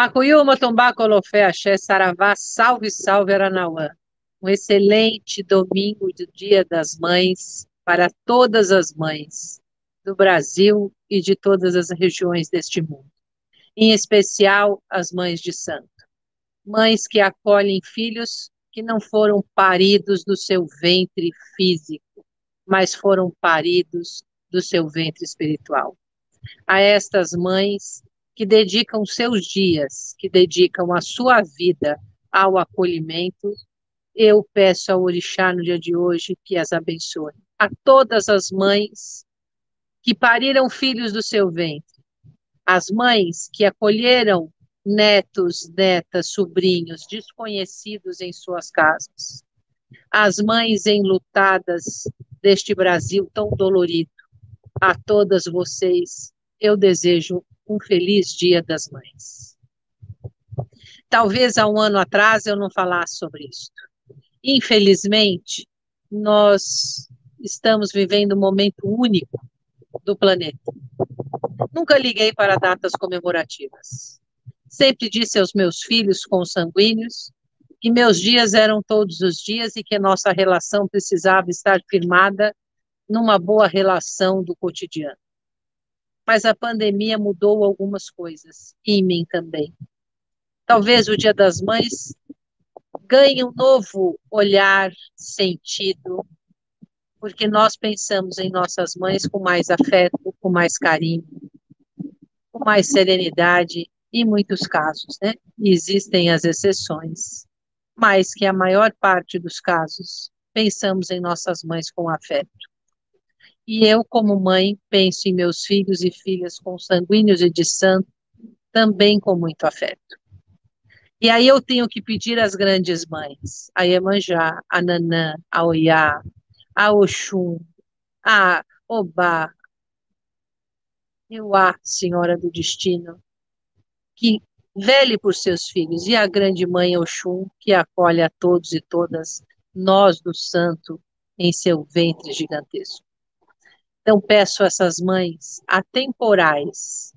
Macuyu, Motumbá, Colofé, Axé, Saravá, salve, salve, Aranauã. Um excelente domingo do Dia das Mães para todas as mães do Brasil e de todas as regiões deste mundo. Em especial, as mães de santo. Mães que acolhem filhos que não foram paridos do seu ventre físico, mas foram paridos do seu ventre espiritual. A estas mães que dedicam seus dias, que dedicam a sua vida ao acolhimento, eu peço ao Orixá no dia de hoje que as abençoe. A todas as mães que pariram filhos do seu ventre, as mães que acolheram netos, netas, sobrinhos desconhecidos em suas casas, as mães enlutadas deste Brasil tão dolorido, a todas vocês eu desejo um feliz Dia das Mães. Talvez há um ano atrás eu não falasse sobre isso. Infelizmente, nós estamos vivendo um momento único do planeta. Nunca liguei para datas comemorativas. Sempre disse aos meus filhos consanguíneos que meus dias eram todos os dias e que nossa relação precisava estar firmada numa boa relação do cotidiano. Mas a pandemia mudou algumas coisas, e em mim também. Talvez o Dia das Mães ganhe um novo olhar, sentido, porque nós pensamos em nossas mães com mais afeto, com mais carinho, com mais serenidade, em muitos casos, né? Existem as exceções, mas que a maior parte dos casos pensamos em nossas mães com afeto. E eu, como mãe, penso em meus filhos e filhas consanguíneos e de santo, também com muito afeto. E aí eu tenho que pedir às grandes mães, a Iemanjá, a Nanã, a Oiá, a Oxum, a Obá, Euá, Senhora do Destino, que vele por seus filhos, e a grande mãe Oxum, que acolhe a todos e todas nós do santo em seu ventre gigantesco. Então peço a essas mães atemporais,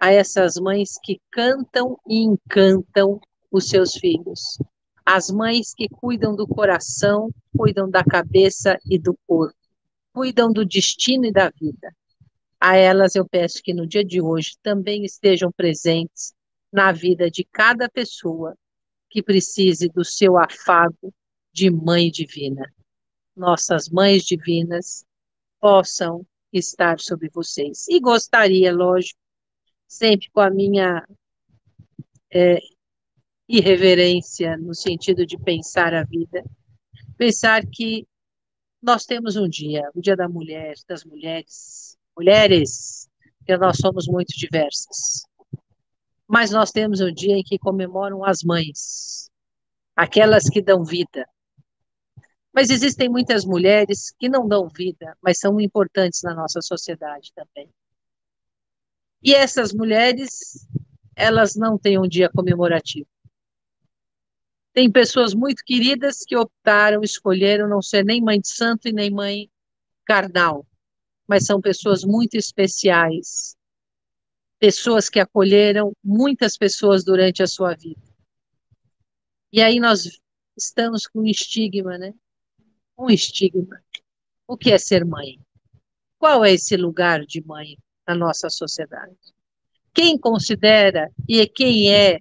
a essas mães que cantam e encantam os seus filhos. As mães que cuidam do coração, cuidam da cabeça e do corpo, cuidam do destino e da vida. A elas eu peço que no dia de hoje também estejam presentes na vida de cada pessoa que precise do seu afago de mãe divina. Nossas mães divinas possam estar sobre vocês. E gostaria, lógico, sempre com a minha é, irreverência no sentido de pensar a vida, pensar que nós temos um dia, o dia da mulher, das mulheres, mulheres, que nós somos muito diversas. Mas nós temos um dia em que comemoram as mães, aquelas que dão vida. Mas existem muitas mulheres que não dão vida, mas são importantes na nossa sociedade também. E essas mulheres, elas não têm um dia comemorativo. Tem pessoas muito queridas que optaram, escolheram não ser nem mãe de santo e nem mãe carnal, mas são pessoas muito especiais, pessoas que acolheram muitas pessoas durante a sua vida. E aí nós estamos com um estigma, né? Um estigma. O que é ser mãe? Qual é esse lugar de mãe na nossa sociedade? Quem considera e quem é,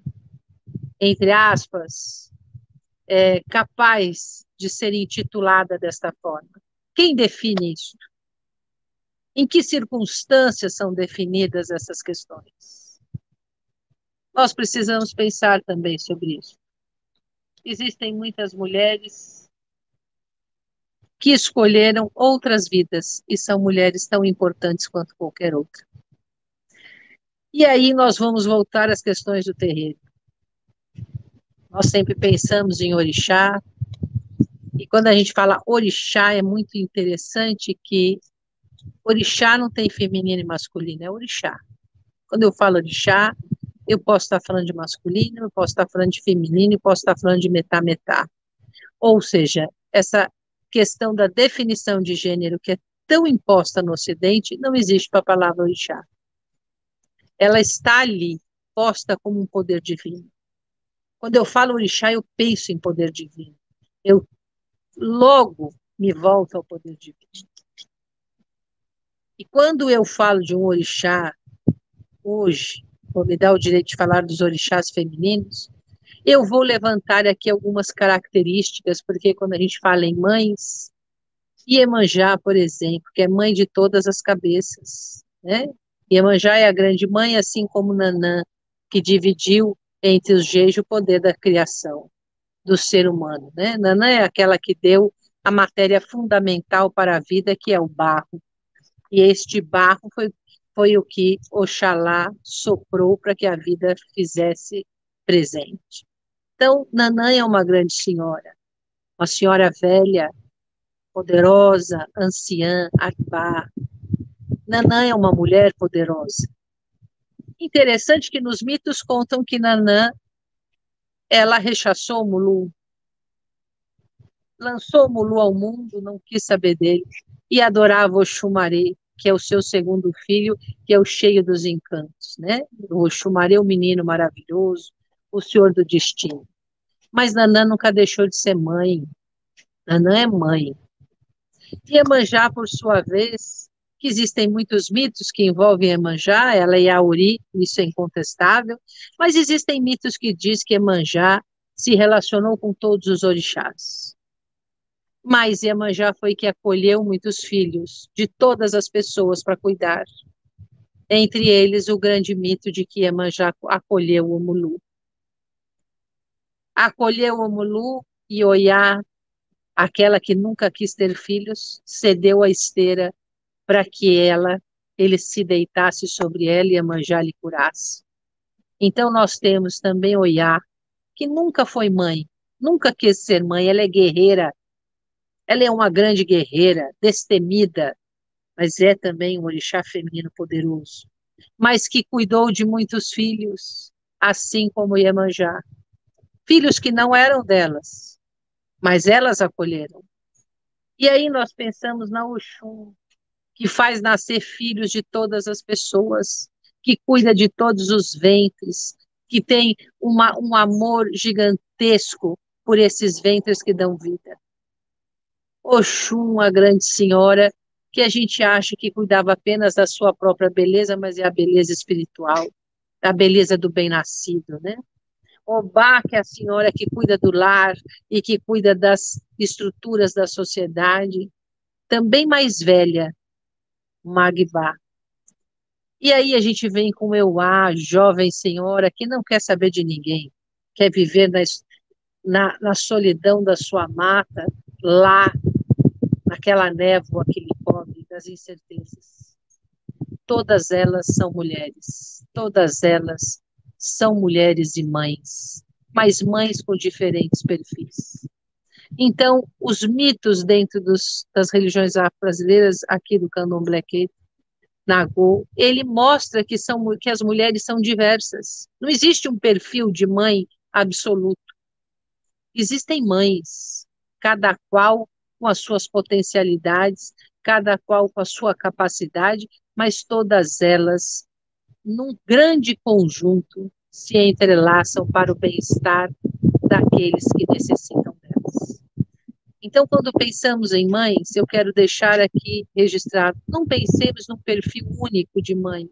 entre aspas, é, capaz de ser intitulada desta forma? Quem define isso? Em que circunstâncias são definidas essas questões? Nós precisamos pensar também sobre isso. Existem muitas mulheres que escolheram outras vidas e são mulheres tão importantes quanto qualquer outra. E aí nós vamos voltar às questões do terreiro. Nós sempre pensamos em orixá, e quando a gente fala orixá, é muito interessante que orixá não tem feminino e masculino, é orixá. Quando eu falo orixá, eu posso estar falando de masculino, eu posso estar falando de feminino, eu posso estar falando de metá-metá. Ou seja, essa questão da definição de gênero que é tão imposta no Ocidente, não existe para a palavra orixá. Ela está ali, posta como um poder divino. Quando eu falo orixá, eu penso em poder divino. Eu logo me volto ao poder divino. E quando eu falo de um orixá, hoje, vou me dar o direito de falar dos orixás femininos, eu vou levantar aqui algumas características, porque quando a gente fala em mães, Iemanjá, por exemplo, que é mãe de todas as cabeças, né? Iemanjá é a grande mãe, assim como Nanã, que dividiu entre os Geis o poder da criação do ser humano, né? Nanã é aquela que deu a matéria fundamental para a vida, que é o barro. E este barro foi, foi o que Oxalá soprou para que a vida fizesse presente. Então, Nanã é uma grande senhora, uma senhora velha, poderosa, anciã, arbá. Nanã é uma mulher poderosa. Interessante que nos mitos contam que Nanã ela rechaçou Mulu, lançou Mulu ao mundo, não quis saber dele, e adorava o Xumaré, que é o seu segundo filho, que é o cheio dos encantos, né? O Xumaré, o menino maravilhoso, o senhor do destino. Mas Nanã nunca deixou de ser mãe. Nanã é mãe. Iemanjá, por sua vez, que existem muitos mitos que envolvem Iemanjá, ela é Auri, isso é incontestável, mas existem mitos que diz que Iemanjá se relacionou com todos os orixás. Mas Iemanjá foi que acolheu muitos filhos de todas as pessoas para cuidar. Entre eles, o grande mito de que Iemanjá acolheu o Mulu acolheu o Mulu e Oiá, aquela que nunca quis ter filhos, cedeu a esteira para que ela, ele se deitasse sobre ela e a lhe curasse. Então nós temos também Oiá, que nunca foi mãe, nunca quis ser mãe, ela é guerreira, ela é uma grande guerreira, destemida, mas é também um orixá feminino poderoso, mas que cuidou de muitos filhos, assim como Iemanjá filhos que não eram delas, mas elas acolheram. E aí nós pensamos na Oxum, que faz nascer filhos de todas as pessoas, que cuida de todos os ventres, que tem uma, um amor gigantesco por esses ventres que dão vida. Oxum, a grande senhora, que a gente acha que cuidava apenas da sua própria beleza, mas é a beleza espiritual, a beleza do bem-nascido, né? Obá, que é a senhora que cuida do lar e que cuida das estruturas da sociedade, também mais velha, Magba. E aí a gente vem com Euá, jovem senhora que não quer saber de ninguém, quer viver na, na, na solidão da sua mata, lá, naquela névoa que lhe cobre das incertezas. Todas elas são mulheres, todas elas são mulheres e mães, mas mães com diferentes perfis. Então, os mitos dentro dos, das religiões afro-brasileiras, aqui do candomblé Nagô, ele mostra que, são, que as mulheres são diversas. Não existe um perfil de mãe absoluto. Existem mães, cada qual com as suas potencialidades, cada qual com a sua capacidade, mas todas elas num grande conjunto, se entrelaçam para o bem-estar daqueles que necessitam delas. Então, quando pensamos em mães, eu quero deixar aqui registrado: não pensemos num perfil único de mãe.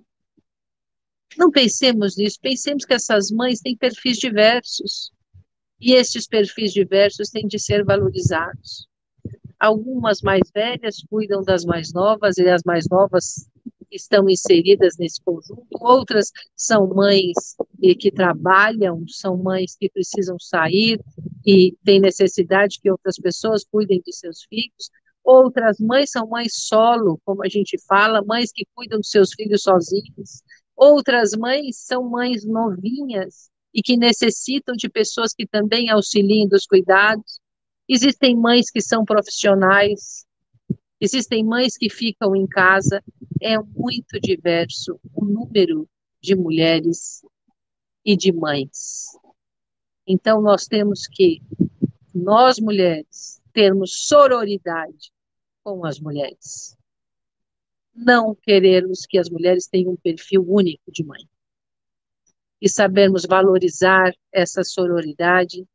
Não pensemos nisso, pensemos que essas mães têm perfis diversos. E estes perfis diversos têm de ser valorizados. Algumas mais velhas cuidam das mais novas, e as mais novas estão inseridas nesse conjunto, outras são mães que trabalham, são mães que precisam sair e têm necessidade que outras pessoas cuidem de seus filhos, outras mães são mães solo, como a gente fala, mães que cuidam dos seus filhos sozinhas, outras mães são mães novinhas e que necessitam de pessoas que também auxiliem dos cuidados. Existem mães que são profissionais, Existem mães que ficam em casa, é muito diverso o número de mulheres e de mães. Então, nós temos que, nós mulheres, termos sororidade com as mulheres. Não queremos que as mulheres tenham um perfil único de mãe. e sabermos valorizar essa sororidade,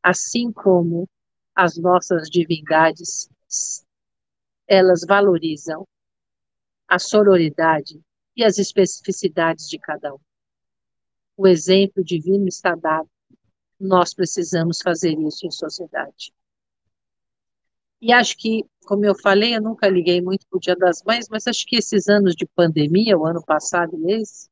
assim como as nossas divindades, elas valorizam a sororidade e as especificidades de cada um. O exemplo divino está dado. Nós precisamos fazer isso em sociedade. E acho que, como eu falei, eu nunca liguei muito para o Dia das Mães, mas acho que esses anos de pandemia, o ano passado e esse,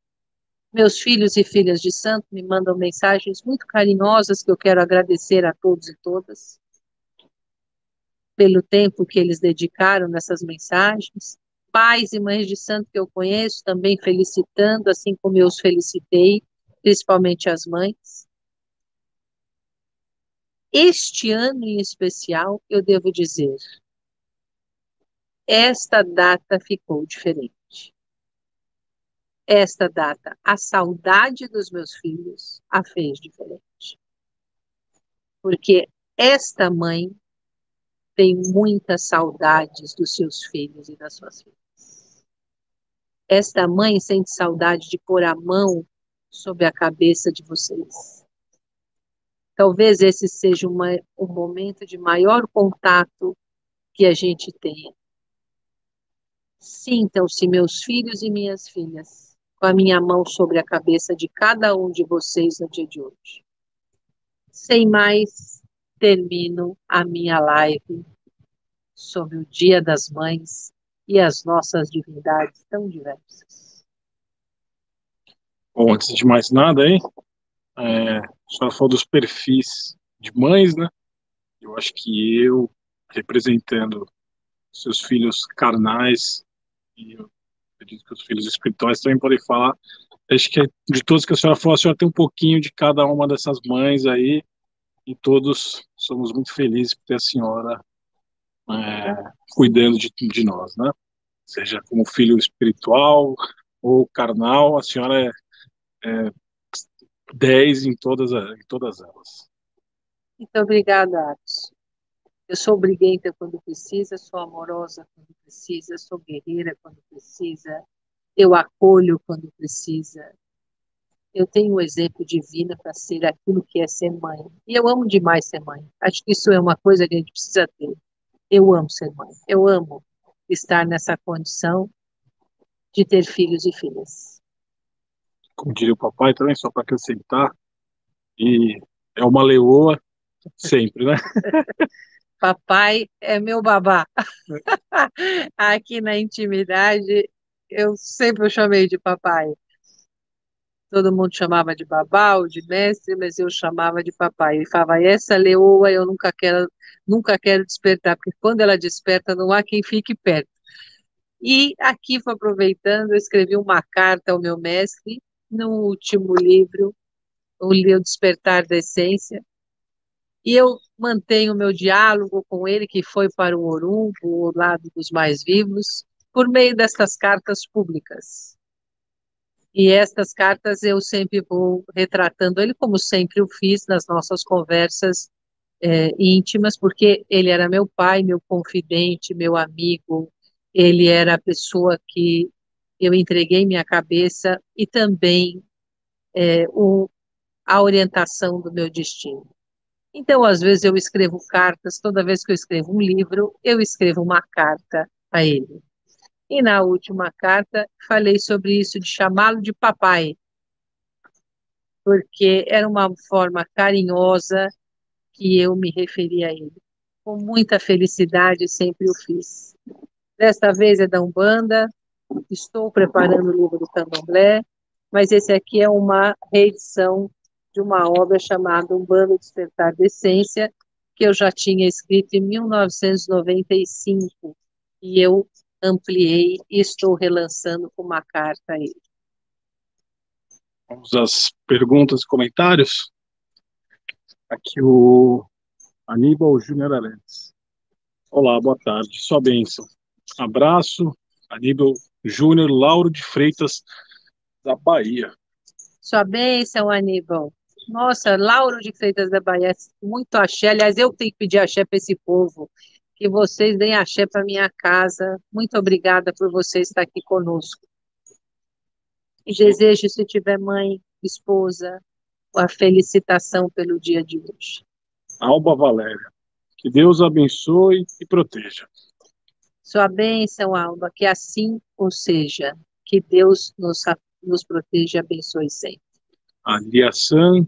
meus filhos e filhas de santo me mandam mensagens muito carinhosas que eu quero agradecer a todos e todas pelo tempo que eles dedicaram nessas mensagens. Pais e mães de santo que eu conheço também felicitando, assim como eu os felicitei, principalmente as mães. Este ano em especial, eu devo dizer, esta data ficou diferente. Esta data, a saudade dos meus filhos a fez diferente. Porque esta mãe tem muitas saudades dos seus filhos e das suas filhas. Esta mãe sente saudade de pôr a mão sobre a cabeça de vocês Talvez esse seja uma, um momento de maior contato que a gente tenha. Sintam-se, meus filhos e minhas filhas, com a minha mão sobre a cabeça de cada um de vocês no dia de hoje. Sem mais, termino a minha live sobre o Dia das Mães e as nossas divindades tão diversas. Bom, antes de mais nada, hein? É, senhora falou dos perfis de mães, né? Eu acho que eu, representando seus filhos carnais, e eu acredito que os filhos espirituais também podem falar. Acho que de todos que a senhora falou, a senhora tem um pouquinho de cada uma dessas mães aí, e todos somos muito felizes por ter a senhora é, cuidando de, de nós, né? Seja como filho espiritual ou carnal, a senhora é, é 10 em todas, em todas elas. Muito obrigada, Atos. Eu sou briguenta quando precisa, sou amorosa quando precisa, sou guerreira quando precisa, eu acolho quando precisa. Eu tenho um exemplo divino para ser aquilo que é ser mãe. E eu amo demais ser mãe. Acho que isso é uma coisa que a gente precisa ter. Eu amo ser mãe. Eu amo estar nessa condição de ter filhos e filhas como diria o papai também, só para acrescentar, e é uma leoa sempre, né? papai é meu babá. Aqui na intimidade, eu sempre o chamei de papai. Todo mundo chamava de babá ou de mestre, mas eu chamava de papai. Ele falava, essa leoa eu nunca quero, nunca quero despertar, porque quando ela desperta não há quem fique perto. E aqui, aproveitando, eu escrevi uma carta ao meu mestre, no último livro, o Despertar da Essência, e eu mantenho o meu diálogo com ele, que foi para o Orumbo, o lado dos mais vivos, por meio destas cartas públicas. E estas cartas eu sempre vou retratando ele, como sempre eu fiz nas nossas conversas é, íntimas, porque ele era meu pai, meu confidente, meu amigo, ele era a pessoa que eu entreguei minha cabeça e também é, o, a orientação do meu destino. Então, às vezes, eu escrevo cartas, toda vez que eu escrevo um livro, eu escrevo uma carta a ele. E na última carta, falei sobre isso de chamá-lo de papai, porque era uma forma carinhosa que eu me referia a ele. Com muita felicidade, sempre o fiz. Desta vez é da Umbanda, estou preparando o livro do Candomblé, mas esse aqui é uma reedição de uma obra chamada Um Bando Despertar de Essência, que eu já tinha escrito em 1995, e eu ampliei e estou relançando com uma carta a ele. Vamos às perguntas e comentários. Aqui o Aníbal Júnior Arantes. Olá, boa tarde, sua bênção. Abraço, Aníbal Júnior Lauro de Freitas, da Bahia. Sua bênção, Aníbal. Nossa, Lauro de Freitas da Bahia, muito axé. Aliás, eu tenho que pedir axé para esse povo. Que vocês deem axé para minha casa. Muito obrigada por você estar aqui conosco. E desejo, se tiver mãe esposa, a felicitação pelo dia de hoje. Alba Valéria. Que Deus abençoe e proteja. Sua bênção, Alba, que assim ou seja. Que Deus nos, nos proteja e abençoe sempre. A Lia San,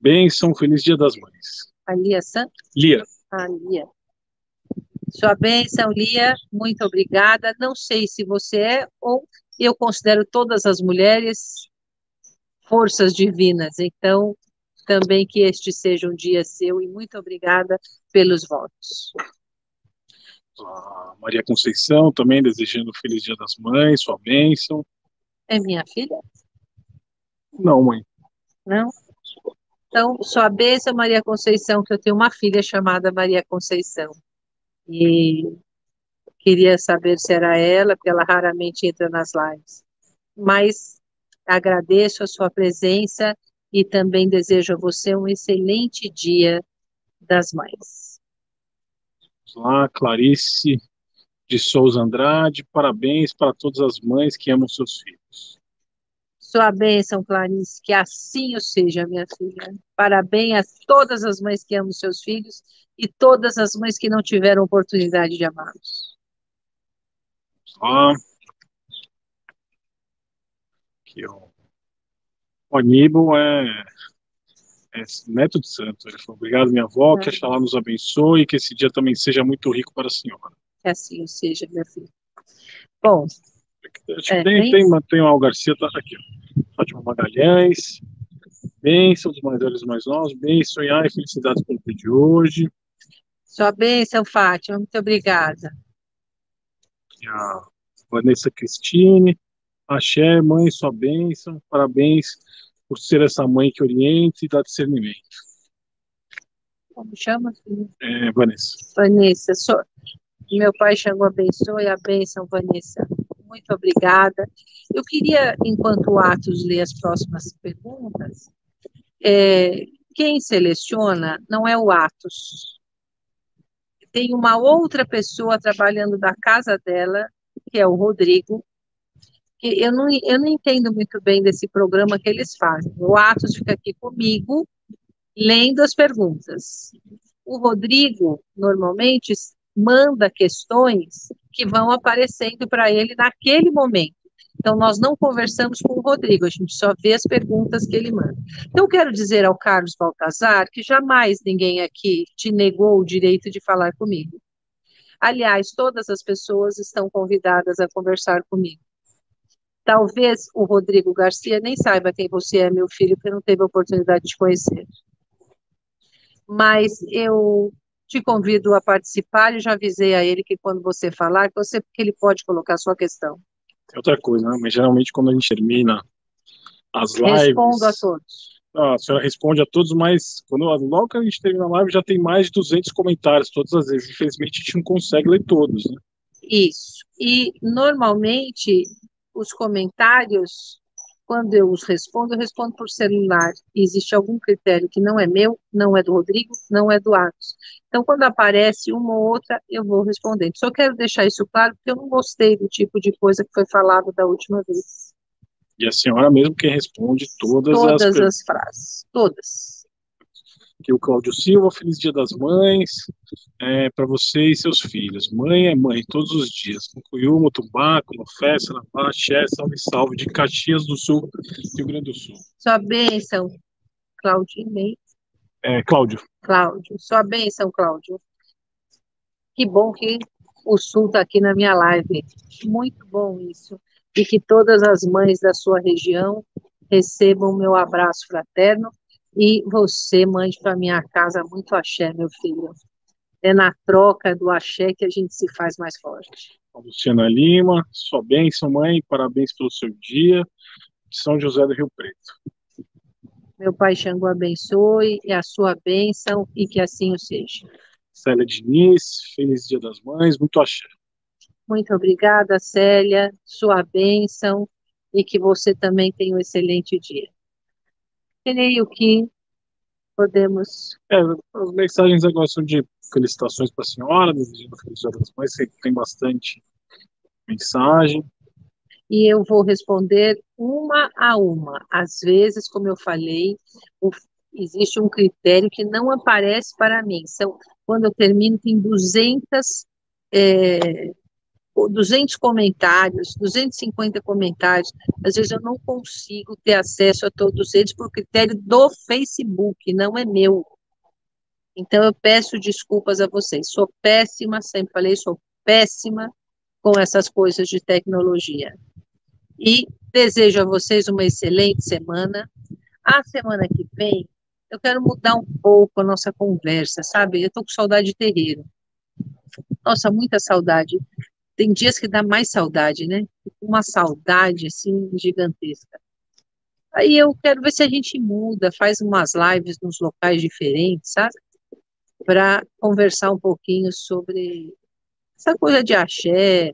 bênção, feliz dia das mães. A Lia San? Lia. A Lia. Sua bênção, Lia, muito obrigada. Não sei se você é ou eu considero todas as mulheres forças divinas. Então, também que este seja um dia seu e muito obrigada pelos votos. A Maria Conceição também desejando um feliz dia das mães, sua bênção. É minha filha? Não, mãe. Não? Então, sua bênção, Maria Conceição, que eu tenho uma filha chamada Maria Conceição. E queria saber se era ela, porque ela raramente entra nas lives. Mas agradeço a sua presença e também desejo a você um excelente dia das mães. Olá, Clarice de Souza Andrade, parabéns para todas as mães que amam seus filhos. Sua bênção, Clarice, que assim o seja, minha filha. Parabéns a todas as mães que amam seus filhos e todas as mães que não tiveram oportunidade de amá-los. Olá. Aqui, ó. O Aníbal é, é neto de santo. Ele falou, obrigado, minha avó, é. que a Xalá nos abençoe e que esse dia também seja muito rico para a senhora. Que assim seja, minha filha. Bom. Acho é, tem, tem, tem o Al Garcia, tá aqui. Fátima Magalhães. Bênção dos mais velhos e mais novos. Bênção e felicidades pelo dia de hoje. Sua bênção, Fátima. Muito obrigada. A Vanessa Cristine. Axé, mãe, sua bênção. Parabéns por ser essa mãe que orienta e dá discernimento. Como chama? É, Vanessa. Vanessa, sou... meu pai chamou abençoe a bênção, Vanessa. Muito obrigada. Eu queria, enquanto o Atos lê as próximas perguntas, é, quem seleciona não é o Atos. Tem uma outra pessoa trabalhando da casa dela, que é o Rodrigo, eu não, eu não entendo muito bem desse programa que eles fazem. O Atos fica aqui comigo, lendo as perguntas. O Rodrigo, normalmente, manda questões que vão aparecendo para ele naquele momento. Então, nós não conversamos com o Rodrigo, a gente só vê as perguntas que ele manda. Então, quero dizer ao Carlos Baltazar que jamais ninguém aqui te negou o direito de falar comigo. Aliás, todas as pessoas estão convidadas a conversar comigo. Talvez o Rodrigo Garcia nem saiba quem você é, meu filho, porque não teve a oportunidade de conhecer. Mas eu te convido a participar e já avisei a ele que quando você falar, você, que ele pode colocar a sua questão. Outra coisa, né? Mas geralmente quando a gente termina as lives. Respondo a todos. Ah, a senhora responde a todos, mas quando, logo que a gente termina a live já tem mais de 200 comentários todas as vezes. Infelizmente a gente não consegue ler todos, né? Isso. E normalmente os comentários, quando eu os respondo, eu respondo por celular. existe algum critério que não é meu, não é do Rodrigo, não é do Atos. Então, quando aparece uma ou outra, eu vou respondendo. Só quero deixar isso claro, porque eu não gostei do tipo de coisa que foi falado da última vez. E a senhora mesmo quem responde todas, todas as... as frases. Todas aqui o Cláudio Silva, feliz dia das mães é, para você e seus filhos. Mãe é mãe todos os dias. Mucuyu, Mutumbá, Festa, Navá, Xé, salve, salve, de Caxias do Sul, Rio Grande do Sul. Sua bênção, Claudinei. É, Cláudio. Cláudio. Sua bênção, Cláudio. Que bom que o Sul está aqui na minha live. Muito bom isso. E que todas as mães da sua região recebam o meu abraço fraterno e você mande para minha casa muito axé, meu filho. É na troca do axé que a gente se faz mais forte. Luciana Lima, sua bênção, mãe, parabéns pelo seu dia. São José do Rio Preto. Meu pai Xangô abençoe e a sua bênção e que assim o seja. Célia Diniz, feliz dia das mães, muito axé. Muito obrigada, Célia, sua bênção e que você também tenha um excelente dia creio que podemos. É, as mensagens agora são de felicitações para a senhora, desejando felicidades das mães, tem bastante mensagem. e eu vou responder uma a uma. Às vezes, como eu falei, o, existe um critério que não aparece para mim. São, quando eu termino, tem 200, é, 200 comentários, 250 comentários. Às vezes eu não consigo ter acesso a todos eles por critério do Facebook, não é meu. Então eu peço desculpas a vocês. Sou péssima, sempre falei, sou péssima com essas coisas de tecnologia. E desejo a vocês uma excelente semana. A semana que vem, eu quero mudar um pouco a nossa conversa, sabe? Eu estou com saudade de terreiro. Nossa, muita saudade. Tem dias que dá mais saudade, né? Uma saudade, assim, gigantesca. Aí eu quero ver se a gente muda, faz umas lives nos locais diferentes, sabe? Para conversar um pouquinho sobre essa coisa de axé,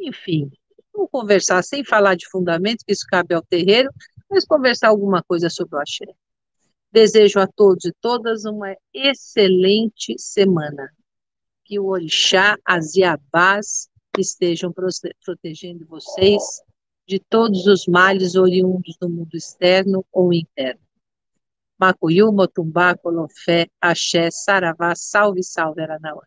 enfim, vamos conversar sem falar de fundamentos, que isso cabe ao terreiro, mas conversar alguma coisa sobre o axé. Desejo a todos e todas uma excelente semana. Que o orixá, as iabás estejam protegendo vocês de todos os males oriundos do mundo externo ou interno. Macuyu, Motumbá, Colofé, Axé, Saravá, salve, salve, Aranauã.